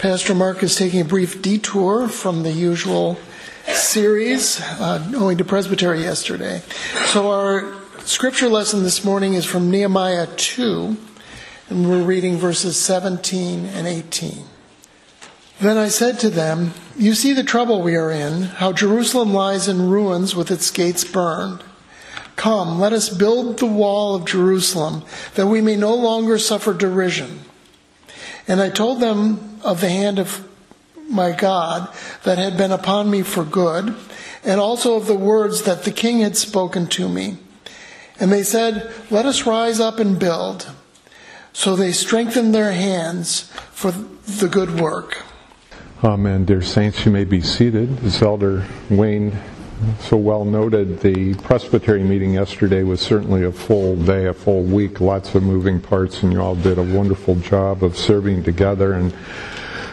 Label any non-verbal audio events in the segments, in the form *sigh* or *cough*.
Pastor Mark is taking a brief detour from the usual series, uh, owing to Presbytery yesterday. So, our scripture lesson this morning is from Nehemiah 2, and we're reading verses 17 and 18. Then I said to them, You see the trouble we are in, how Jerusalem lies in ruins with its gates burned. Come, let us build the wall of Jerusalem, that we may no longer suffer derision. And I told them of the hand of my God that had been upon me for good, and also of the words that the king had spoken to me. And they said, Let us rise up and build. So they strengthened their hands for the good work. Amen. Dear saints, you may be seated. As Elder Wayne so well noted, the presbytery meeting yesterday was certainly a full day, a full week, lots of moving parts, and you all did a wonderful job of serving together. And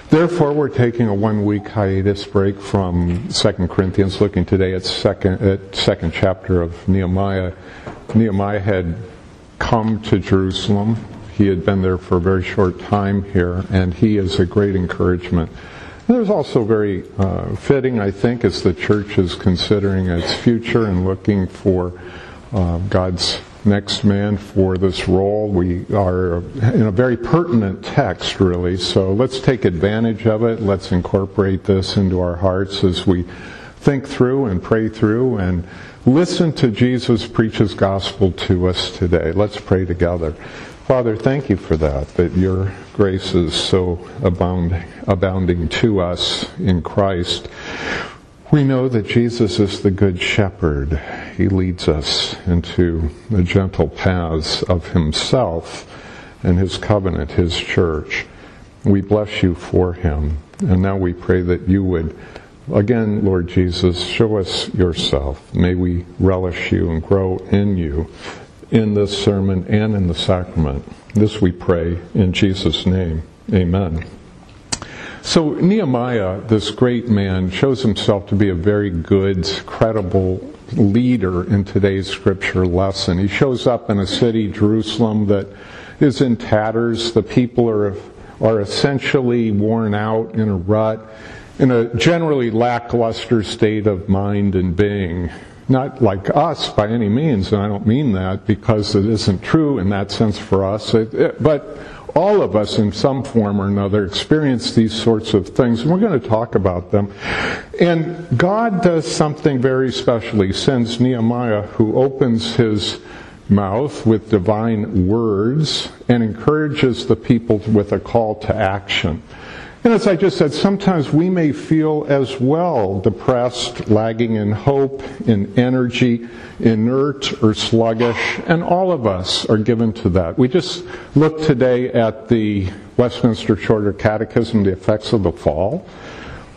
therefore, we're taking a one-week hiatus break from Second Corinthians, looking today at second at second chapter of Nehemiah. Nehemiah had come to Jerusalem. He had been there for a very short time here, and he is a great encouragement there's also very uh, fitting, I think, as the church is considering its future and looking for uh, God's next man for this role. We are in a very pertinent text, really, so let's take advantage of it. Let's incorporate this into our hearts as we think through and pray through and listen to Jesus preach his gospel to us today. Let's pray together. Father, thank you for that, that your grace is so abounding, abounding to us in Christ. We know that Jesus is the good shepherd. He leads us into the gentle paths of himself and his covenant, his church. We bless you for him. And now we pray that you would, again, Lord Jesus, show us yourself. May we relish you and grow in you in this sermon and in the sacrament. This we pray in Jesus' name. Amen. So Nehemiah, this great man, shows himself to be a very good, credible leader in today's scripture lesson. He shows up in a city, Jerusalem, that is in tatters. The people are, are essentially worn out in a rut, in a generally lackluster state of mind and being not like us by any means, and I don't mean that because it isn't true in that sense for us, it, it, but all of us in some form or another experience these sorts of things, and we're going to talk about them. And God does something very special. He sends Nehemiah, who opens his mouth with divine words and encourages the people with a call to action. And as I just said, sometimes we may feel as well depressed, lagging in hope, in energy, inert or sluggish, and all of us are given to that. We just looked today at the Westminster Shorter Catechism, the effects of the fall.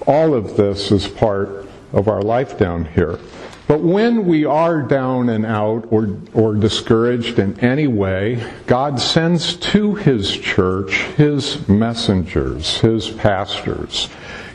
All of this is part of our life down here. But when we are down and out or, or discouraged in any way, God sends to His church His messengers, His pastors.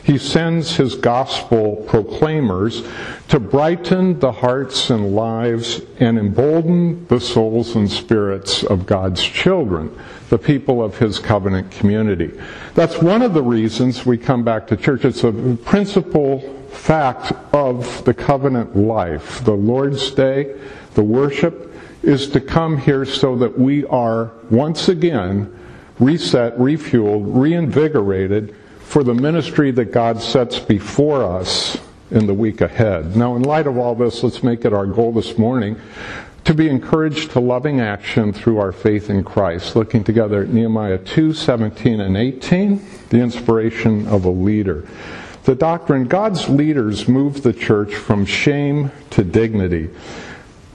He sends His gospel proclaimers to brighten the hearts and lives and embolden the souls and spirits of God's children, the people of His covenant community. That's one of the reasons we come back to church. It's a principle fact of the covenant life. The Lord's Day, the worship, is to come here so that we are once again reset, refueled, reinvigorated for the ministry that God sets before us in the week ahead. Now, in light of all this, let's make it our goal this morning to be encouraged to loving action through our faith in Christ. Looking together at Nehemiah 2, 17 and 18, the inspiration of a leader the doctrine God's leaders moved the church from shame to dignity.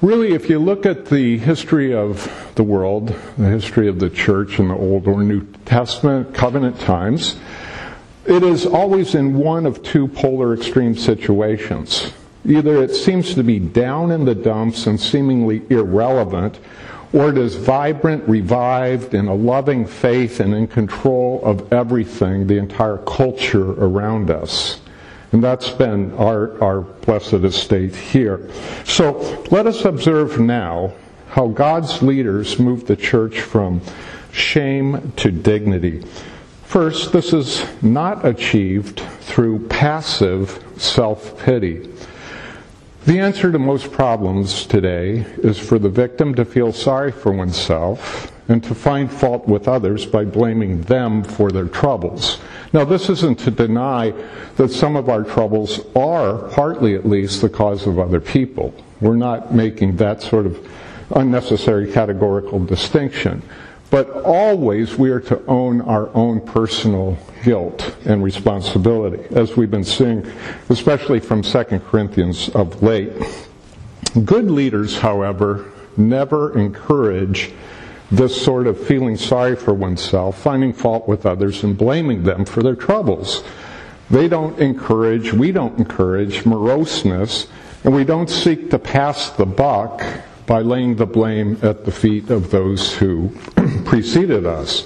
Really, if you look at the history of the world, the history of the church in the Old or New Testament covenant times, it is always in one of two polar extreme situations. Either it seems to be down in the dumps and seemingly irrelevant, or it is vibrant, revived, in a loving faith and in control of everything, the entire culture around us. And that's been our, our blessed estate here. So let us observe now how God's leaders moved the church from shame to dignity. First, this is not achieved through passive self pity. The answer to most problems today is for the victim to feel sorry for oneself and to find fault with others by blaming them for their troubles. Now, this isn't to deny that some of our troubles are, partly at least, the cause of other people. We're not making that sort of unnecessary categorical distinction. But always we are to own our own personal guilt and responsibility, as we've been seeing, especially from 2 Corinthians of late. Good leaders, however, never encourage this sort of feeling sorry for oneself, finding fault with others, and blaming them for their troubles. They don't encourage, we don't encourage moroseness, and we don't seek to pass the buck by laying the blame at the feet of those who *clears throat* preceded us.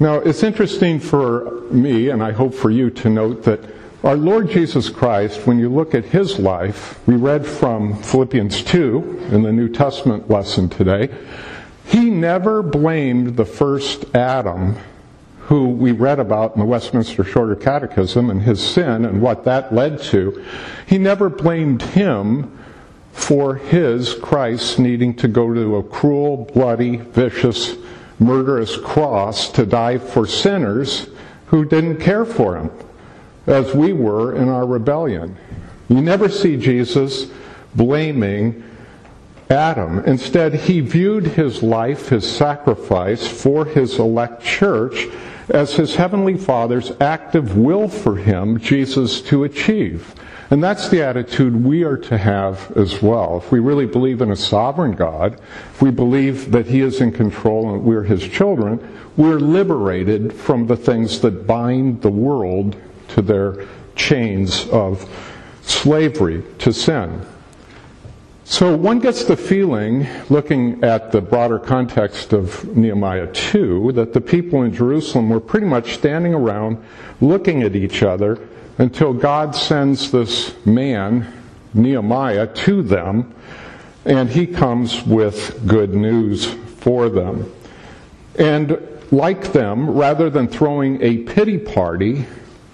Now, it's interesting for me, and I hope for you, to note that our Lord Jesus Christ, when you look at his life, we read from Philippians 2 in the New Testament lesson today, he never blamed the first Adam who we read about in the Westminster Shorter Catechism and his sin and what that led to. He never blamed him for his Christ needing to go to a cruel, bloody, vicious, murderous cross to die for sinners who didn't care for him, as we were in our rebellion. You never see Jesus blaming Adam. Instead, he viewed his life, his sacrifice for his elect church, as his heavenly Father's active will for him, Jesus, to achieve. And that's the attitude we are to have as well. If we really believe in a sovereign God, if we believe that He is in control and we're His children, we're liberated from the things that bind the world to their chains of slavery to sin. So one gets the feeling, looking at the broader context of Nehemiah 2, that the people in Jerusalem were pretty much standing around looking at each other until God sends this man, Nehemiah, to them, and he comes with good news for them. And like them, rather than throwing a pity party,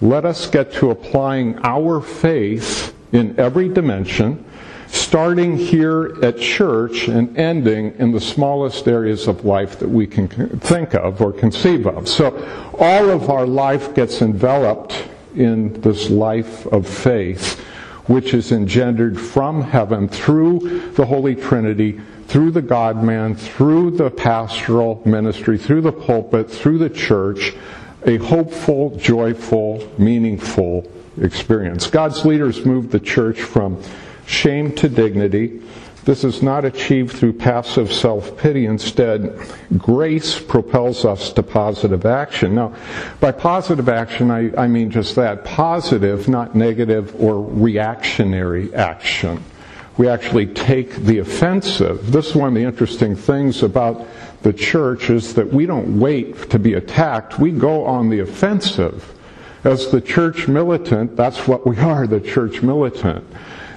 let us get to applying our faith in every dimension, starting here at church and ending in the smallest areas of life that we can think of or conceive of. So all of our life gets enveloped in this life of faith, which is engendered from heaven through the Holy Trinity, through the God man, through the pastoral ministry, through the pulpit, through the church, a hopeful, joyful, meaningful experience. God's leaders moved the church from shame to dignity, this is not achieved through passive self-pity. Instead, grace propels us to positive action. Now, by positive action, I, I mean just that. Positive, not negative or reactionary action. We actually take the offensive. This is one of the interesting things about the church is that we don't wait to be attacked. We go on the offensive. As the church militant, that's what we are, the church militant.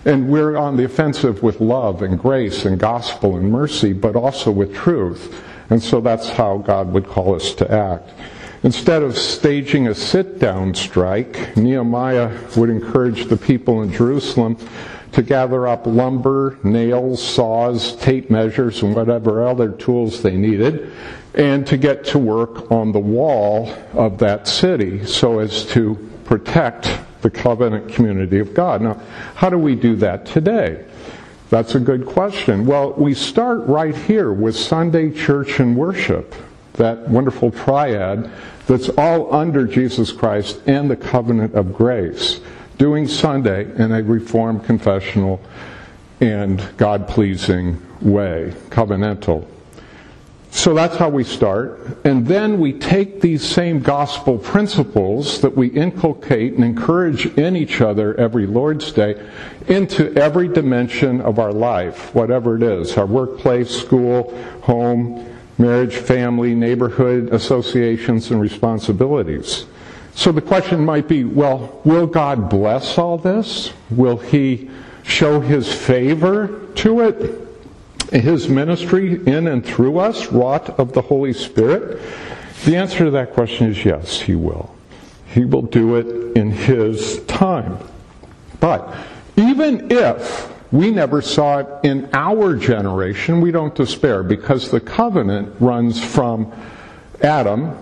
And we're on the offensive with love and grace and gospel and mercy, but also with truth. And so that's how God would call us to act. Instead of staging a sit down strike, Nehemiah would encourage the people in Jerusalem to gather up lumber, nails, saws, tape measures, and whatever other tools they needed, and to get to work on the wall of that city so as to protect the covenant community of God. Now, how do we do that today? That's a good question. Well, we start right here with Sunday church and worship, that wonderful triad that's all under Jesus Christ and the covenant of grace. Doing Sunday in a reformed, confessional, and God pleasing way, covenantal. So that's how we start. And then we take these same gospel principles that we inculcate and encourage in each other every Lord's Day into every dimension of our life, whatever it is our workplace, school, home, marriage, family, neighborhood, associations, and responsibilities. So the question might be well, will God bless all this? Will He show His favor to it? His ministry in and through us, wrought of the Holy Spirit? The answer to that question is yes, he will. He will do it in his time. But even if we never saw it in our generation, we don't despair because the covenant runs from Adam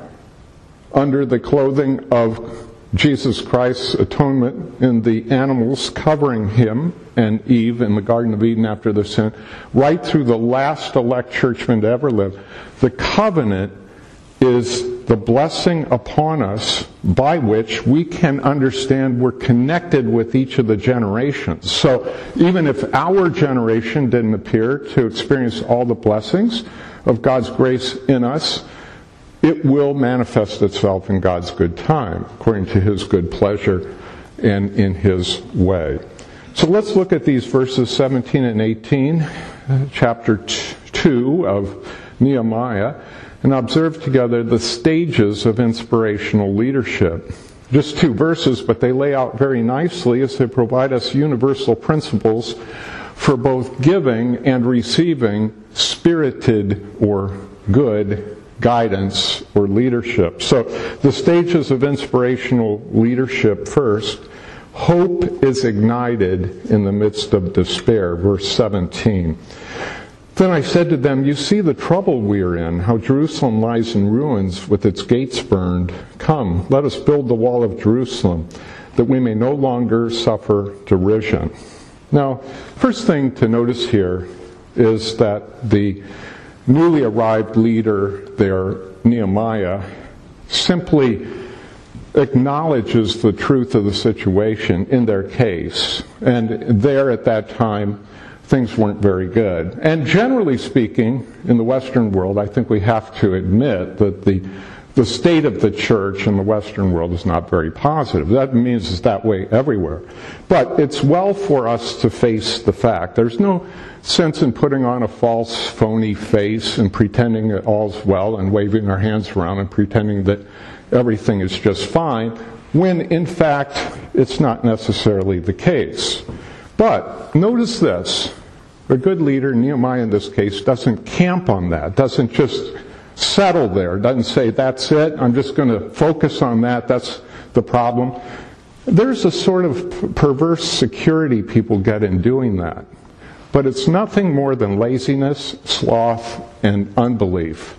under the clothing of Jesus Christ's atonement in the animals covering him and Eve in the Garden of Eden after the sin, right through the last elect churchman to ever live. The covenant is the blessing upon us by which we can understand we're connected with each of the generations. So even if our generation didn't appear to experience all the blessings of God's grace in us, it will manifest itself in God's good time, according to His good pleasure and in His way. So let's look at these verses 17 and 18, chapter 2 of Nehemiah, and observe together the stages of inspirational leadership. Just two verses, but they lay out very nicely as they provide us universal principles for both giving and receiving spirited or good guidance or leadership. So the stages of inspirational leadership first. Hope is ignited in the midst of despair, verse 17. Then I said to them, You see the trouble we are in, how Jerusalem lies in ruins with its gates burned. Come, let us build the wall of Jerusalem, that we may no longer suffer derision. Now, first thing to notice here is that the newly arrived leader there, Nehemiah, simply acknowledges the truth of the situation in their case. And there at that time, things weren't very good. And generally speaking, in the Western world, I think we have to admit that the the state of the church in the Western world is not very positive. That means it's that way everywhere. But it's well for us to face the fact. There's no sense in putting on a false, phony face and pretending that all's well and waving our hands around and pretending that everything is just fine, when in fact it's not necessarily the case. But notice this. A good leader, Nehemiah in this case, doesn't camp on that, doesn't just settle there, doesn't say, that's it, I'm just going to focus on that, that's the problem. There's a sort of perverse security people get in doing that. But it's nothing more than laziness, sloth, and unbelief.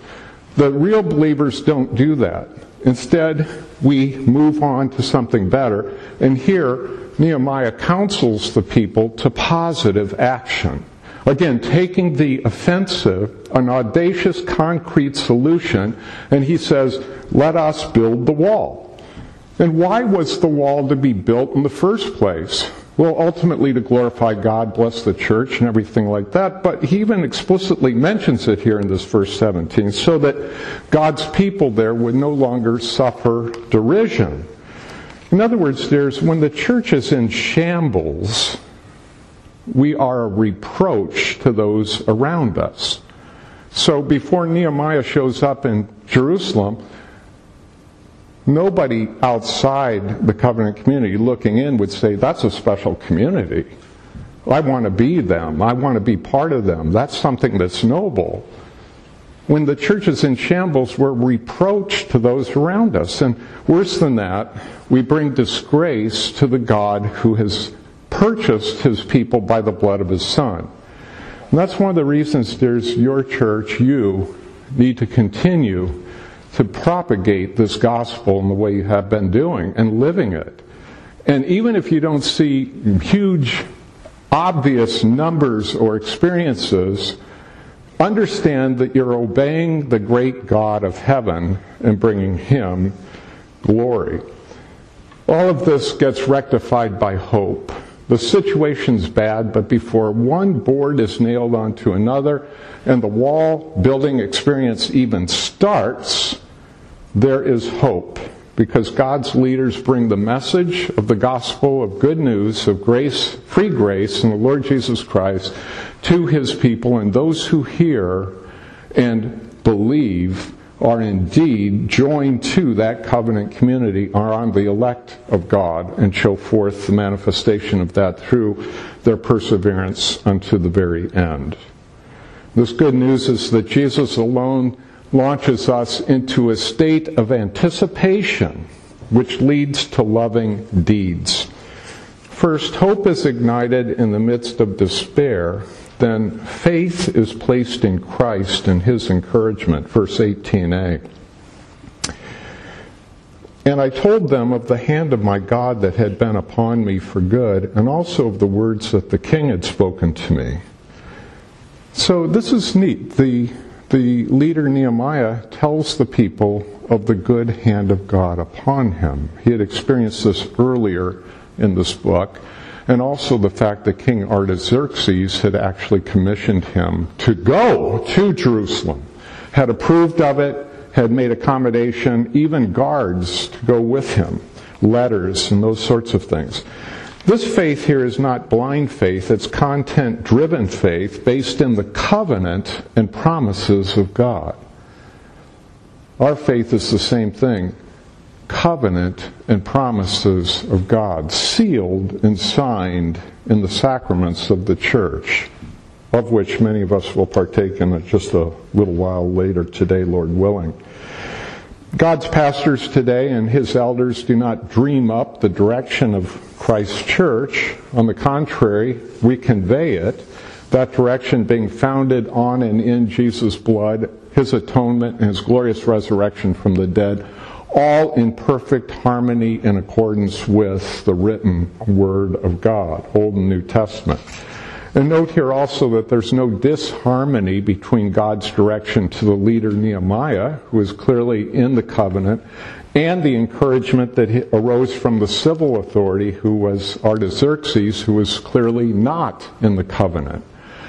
The real believers don't do that. Instead, we move on to something better. And here, Nehemiah counsels the people to positive action. Again, taking the offensive, an audacious, concrete solution, and he says, let us build the wall. And why was the wall to be built in the first place? Well, ultimately to glorify God, bless the church, and everything like that. But he even explicitly mentions it here in this verse 17, so that God's people there would no longer suffer derision. In other words, there's when the church is in shambles, we are a reproach to those around us. So before Nehemiah shows up in Jerusalem, Nobody outside the covenant community looking in would say, that's a special community. I want to be them. I want to be part of them. That's something that's noble. When the church is in shambles, we're reproach to those around us. And worse than that, we bring disgrace to the God who has purchased his people by the blood of his son. And that's one of the reasons there's your church, you need to continue to propagate this gospel in the way you have been doing and living it. And even if you don't see huge, obvious numbers or experiences, understand that you're obeying the great God of heaven and bringing Him glory. All of this gets rectified by hope. The situation's bad, but before one board is nailed onto another and the wall building experience even starts, there is hope because God's leaders bring the message of the gospel of good news of grace, free grace in the Lord Jesus Christ to his people, and those who hear and believe are indeed joined to that covenant community, are on the elect of God, and show forth the manifestation of that through their perseverance unto the very end. This good news is that Jesus alone launches us into a state of anticipation, which leads to loving deeds. First, hope is ignited in the midst of despair. Then faith is placed in Christ and his encouragement. Verse 18a. And I told them of the hand of my God that had been upon me for good, and also of the words that the king had spoken to me. So this is neat. The, the leader Nehemiah tells the people of the good hand of God upon him. He had experienced this earlier in this book, and also the fact that King Artaxerxes had actually commissioned him to go to Jerusalem, had approved of it, had made accommodation, even guards to go with him, letters and those sorts of things. This faith here is not blind faith, it's content driven faith based in the covenant and promises of God. Our faith is the same thing covenant and promises of God, sealed and signed in the sacraments of the church of which many of us will partake in just a little while later today, Lord willing. God's pastors today and his elders do not dream up the direction of Christ's church. On the contrary, we convey it, that direction being founded on and in Jesus' blood, his atonement, and his glorious resurrection from the dead, all in perfect harmony in accordance with the written Word of God, Old and New Testament. And note here also that there's no disharmony between God's direction to the leader Nehemiah, who is clearly in the covenant, and the encouragement that arose from the civil authority, who was Artaxerxes, who was clearly not in the covenant.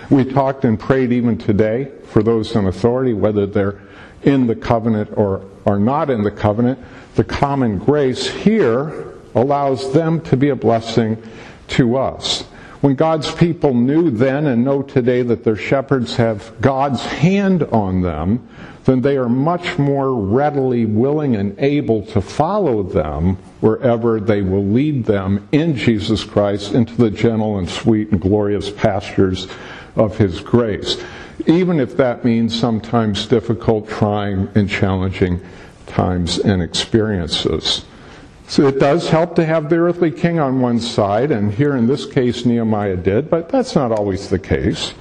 We talked and prayed even today for those in authority, whether they're in the covenant or are not in the covenant. The common grace here allows them to be a blessing to us. When God's people knew then and know today that their shepherds have God's hand on them, then they are much more readily willing and able to follow them wherever they will lead them in Jesus Christ into the gentle and sweet and glorious pastures of His grace. Even if that means sometimes difficult, trying, and challenging times and experiences. So it does help to have the earthly king on one side, and here in this case Nehemiah did, but that's not always the case.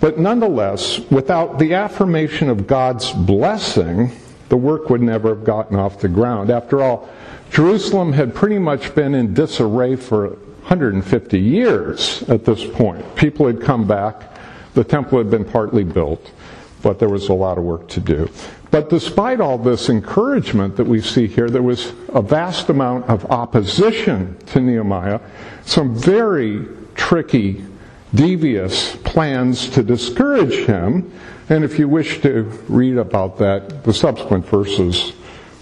But nonetheless, without the affirmation of God's blessing, the work would never have gotten off the ground. After all, Jerusalem had pretty much been in disarray for 150 years at this point. People had come back, the temple had been partly built, but there was a lot of work to do. But despite all this encouragement that we see here, there was a vast amount of opposition to Nehemiah, some very tricky, devious plans to discourage him. And if you wish to read about that, the subsequent verses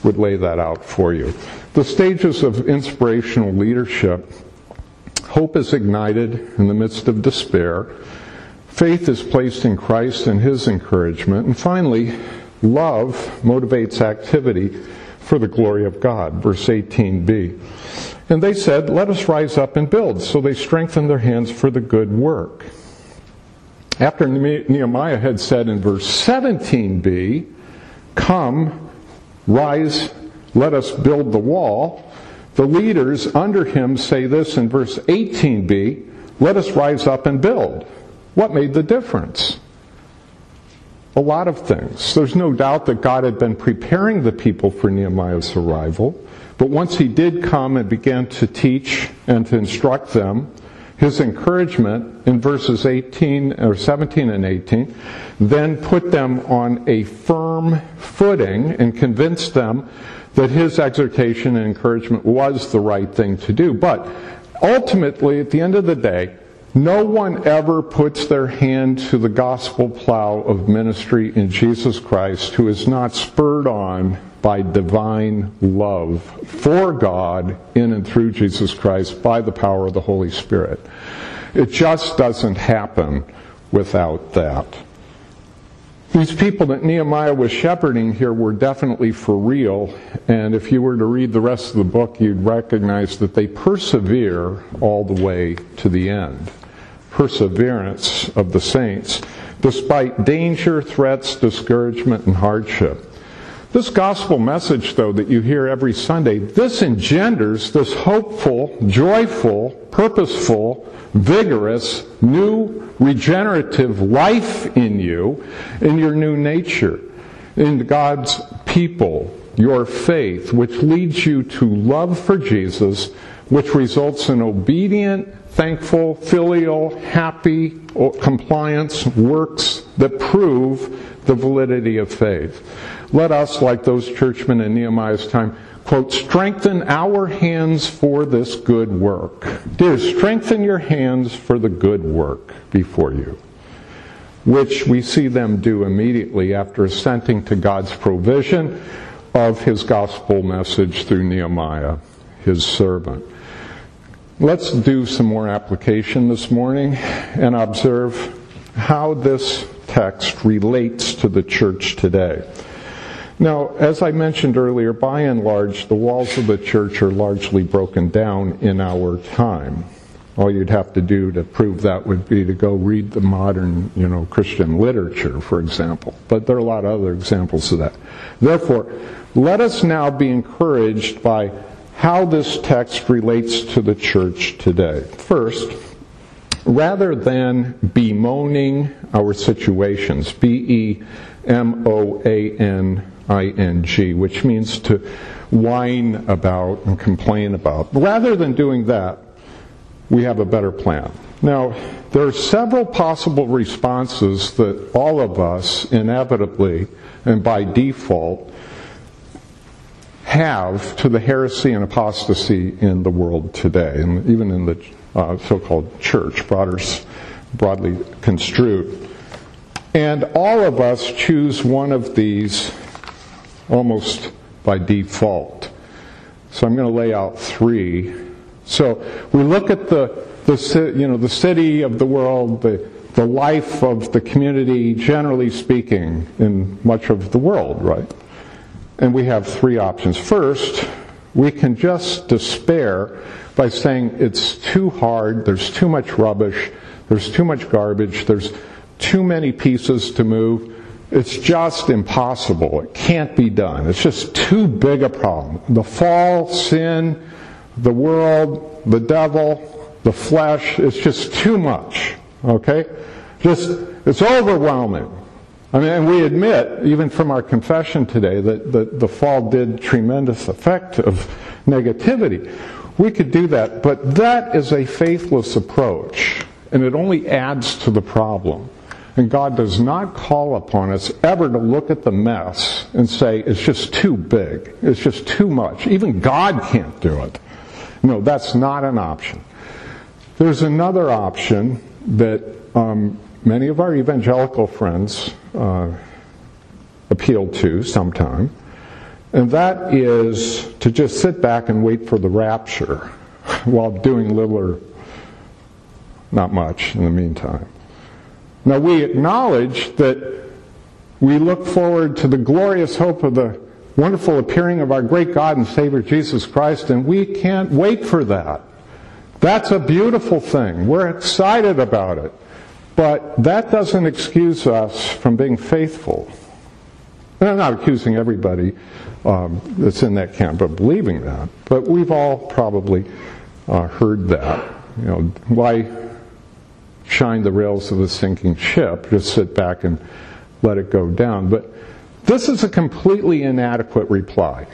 would lay that out for you. The stages of inspirational leadership hope is ignited in the midst of despair, faith is placed in Christ and his encouragement, and finally, Love motivates activity for the glory of God. Verse 18b. And they said, Let us rise up and build. So they strengthened their hands for the good work. After Nehemiah had said in verse 17b, Come, rise, let us build the wall, the leaders under him say this in verse 18b, Let us rise up and build. What made the difference? a lot of things. There's no doubt that God had been preparing the people for Nehemiah's arrival, but once he did come and began to teach and to instruct them, his encouragement in verses 18 or 17 and 18 then put them on a firm footing and convinced them that his exhortation and encouragement was the right thing to do. But ultimately, at the end of the day, no one ever puts their hand to the gospel plow of ministry in Jesus Christ who is not spurred on by divine love for God in and through Jesus Christ by the power of the Holy Spirit. It just doesn't happen without that. These people that Nehemiah was shepherding here were definitely for real, and if you were to read the rest of the book, you'd recognize that they persevere all the way to the end perseverance of the saints, despite danger, threats, discouragement, and hardship. This gospel message, though, that you hear every Sunday, this engenders this hopeful, joyful, purposeful, vigorous, new, regenerative life in you, in your new nature, in God's people, your faith, which leads you to love for Jesus, which results in obedient, thankful, filial, happy compliance works that prove the validity of faith. Let us, like those churchmen in Nehemiah's time, quote, strengthen our hands for this good work. Dear, strengthen your hands for the good work before you, which we see them do immediately after assenting to God's provision of his gospel message through Nehemiah, his servant. Let's do some more application this morning and observe how this text relates to the church today. Now, as I mentioned earlier, by and large, the walls of the church are largely broken down in our time. All you'd have to do to prove that would be to go read the modern, you know, Christian literature, for example. But there are a lot of other examples of that. Therefore, let us now be encouraged by how this text relates to the church today. First, rather than bemoaning our situations, B E M O A N ing, which means to whine about and complain about. Rather than doing that, we have a better plan. Now, there are several possible responses that all of us inevitably and by default have to the heresy and apostasy in the world today, and even in the uh, so-called church, broader, broadly construed. And all of us choose one of these almost by default. So I'm going to lay out three. So we look at the, the, you know, the city of the world, the, the life of the community, generally speaking, in much of the world, right? And we have three options. First, we can just despair by saying it's too hard, there's too much rubbish, there's too much garbage, there's too many pieces to move, it's just impossible. It can't be done. It's just too big a problem. The fall, sin, the world, the devil, the flesh, it's just too much. Okay? Just, it's overwhelming. I mean, and we admit, even from our confession today, that, that the fall did tremendous effect of negativity. We could do that, but that is a faithless approach, and it only adds to the problem. And God does not call upon us ever to look at the mess and say, it's just too big. It's just too much. Even God can't do it. No, that's not an option. There's another option that um, many of our evangelical friends uh, appeal to sometime, and that is to just sit back and wait for the rapture while doing little or not much in the meantime. Now we acknowledge that we look forward to the glorious hope of the wonderful appearing of our great God and Savior Jesus Christ, and we can't wait for that. That's a beautiful thing. We're excited about it. But that doesn't excuse us from being faithful. And I'm not accusing everybody um, that's in that camp of believing that, but we've all probably uh, heard that. You know, why shine the rails of a sinking ship, just sit back and let it go down. But this is a completely inadequate reply.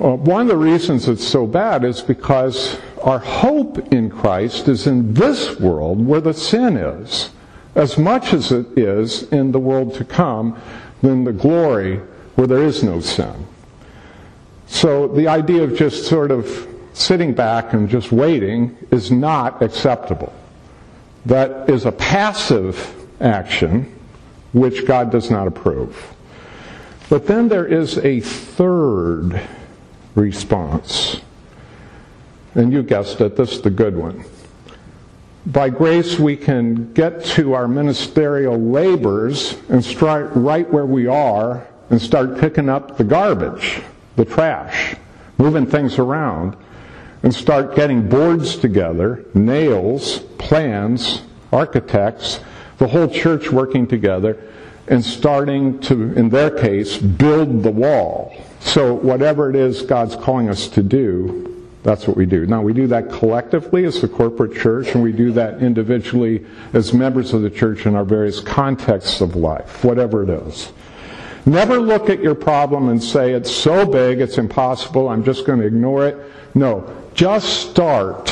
Uh, one of the reasons it's so bad is because our hope in Christ is in this world where the sin is, as much as it is in the world to come, than the glory where there is no sin. So the idea of just sort of sitting back and just waiting is not acceptable that is a passive action which God does not approve. But then there is a third response. And you guessed it, this is the good one. By grace, we can get to our ministerial labors and start right where we are and start picking up the garbage, the trash, moving things around and start getting boards together, nails, plans, architects, the whole church working together and starting to, in their case, build the wall. So whatever it is God's calling us to do, that's what we do. Now, we do that collectively as the corporate church, and we do that individually as members of the church in our various contexts of life, whatever it is. Never look at your problem and say, it's so big, it's impossible, I'm just going to ignore it. No, just start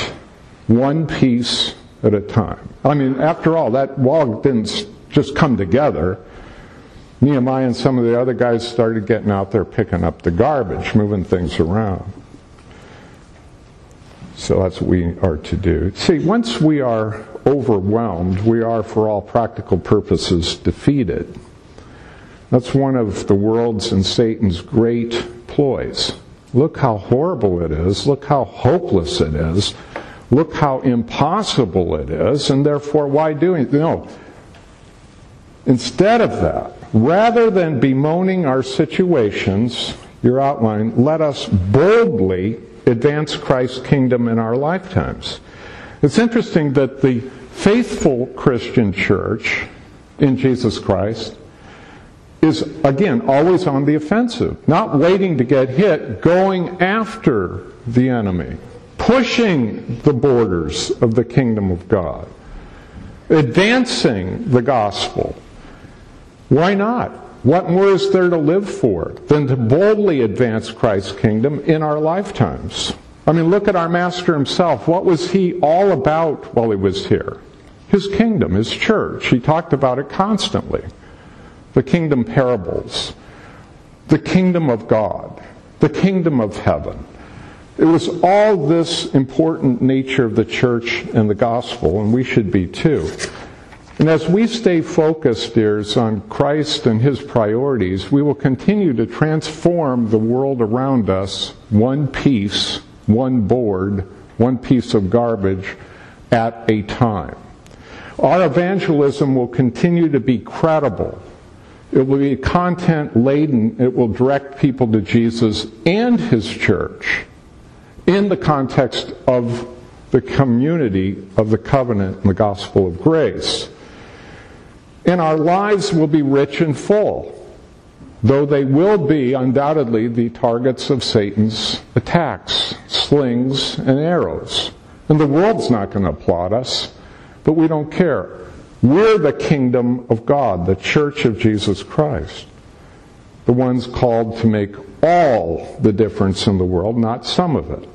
one piece at a time. I mean, after all, that wall didn't just come together. Nehemiah and some of the other guys started getting out there picking up the garbage, moving things around. So that's what we are to do. See, once we are overwhelmed, we are, for all practical purposes, defeated. That's one of the world's and Satan's great ploys. Look how horrible it is. Look how hopeless it is. Look how impossible it is. And therefore, why doing it? No. Instead of that, rather than bemoaning our situations, your outline, let us boldly advance Christ's kingdom in our lifetimes. It's interesting that the faithful Christian church in Jesus Christ is, again, always on the offensive, not waiting to get hit, going after the enemy, pushing the borders of the kingdom of God, advancing the gospel. Why not? What more is there to live for than to boldly advance Christ's kingdom in our lifetimes? I mean, look at our Master himself. What was he all about while he was here? His kingdom, his church. He talked about it constantly the kingdom parables, the kingdom of God, the kingdom of heaven. It was all this important nature of the church and the gospel, and we should be too. And as we stay focused, dears, on Christ and his priorities, we will continue to transform the world around us one piece, one board, one piece of garbage at a time. Our evangelism will continue to be credible it will be content laden. It will direct people to Jesus and his church in the context of the community of the covenant and the gospel of grace. And our lives will be rich and full, though they will be undoubtedly the targets of Satan's attacks, slings, and arrows. And the world's not going to applaud us, but we don't care. We're the kingdom of God, the church of Jesus Christ. The ones called to make all the difference in the world, not some of it.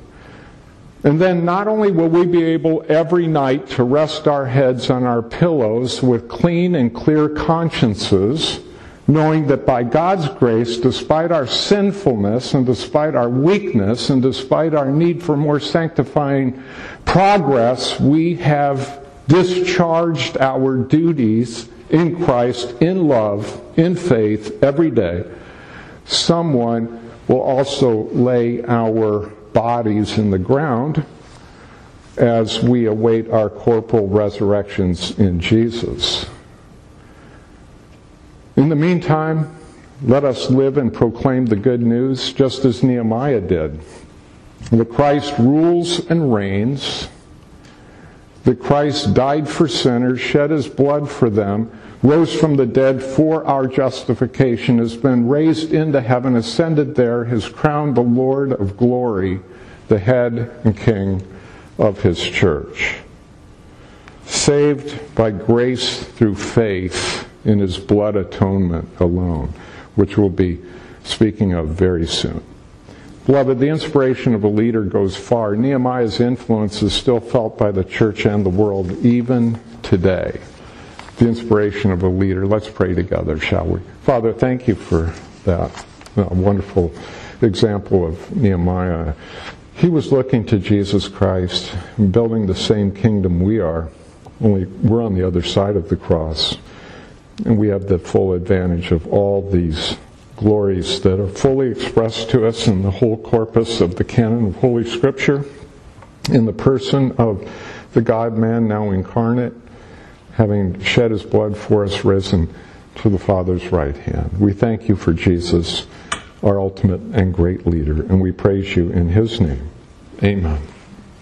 And then not only will we be able every night to rest our heads on our pillows with clean and clear consciences, knowing that by God's grace, despite our sinfulness and despite our weakness and despite our need for more sanctifying progress, we have discharged our duties in Christ, in love, in faith, every day, someone will also lay our bodies in the ground as we await our corporal resurrections in Jesus. In the meantime, let us live and proclaim the good news just as Nehemiah did. The Christ rules and reigns The Christ died for sinners, shed his blood for them, rose from the dead for our justification, has been raised into heaven, ascended there, has crowned the Lord of glory, the head and king of his church. Saved by grace through faith in his blood atonement alone, which we'll be speaking of very soon. Beloved, the inspiration of a leader goes far. Nehemiah's influence is still felt by the church and the world even today. The inspiration of a leader. Let's pray together, shall we? Father, thank you for that wonderful example of Nehemiah. He was looking to Jesus Christ, building the same kingdom we are, only we're on the other side of the cross. And we have the full advantage of all these glories that are fully expressed to us in the whole corpus of the canon of Holy Scripture, in the person of the God man now incarnate, having shed his blood for us, risen to the Father's right hand. We thank you for Jesus, our ultimate and great leader, and we praise you in his name. Amen.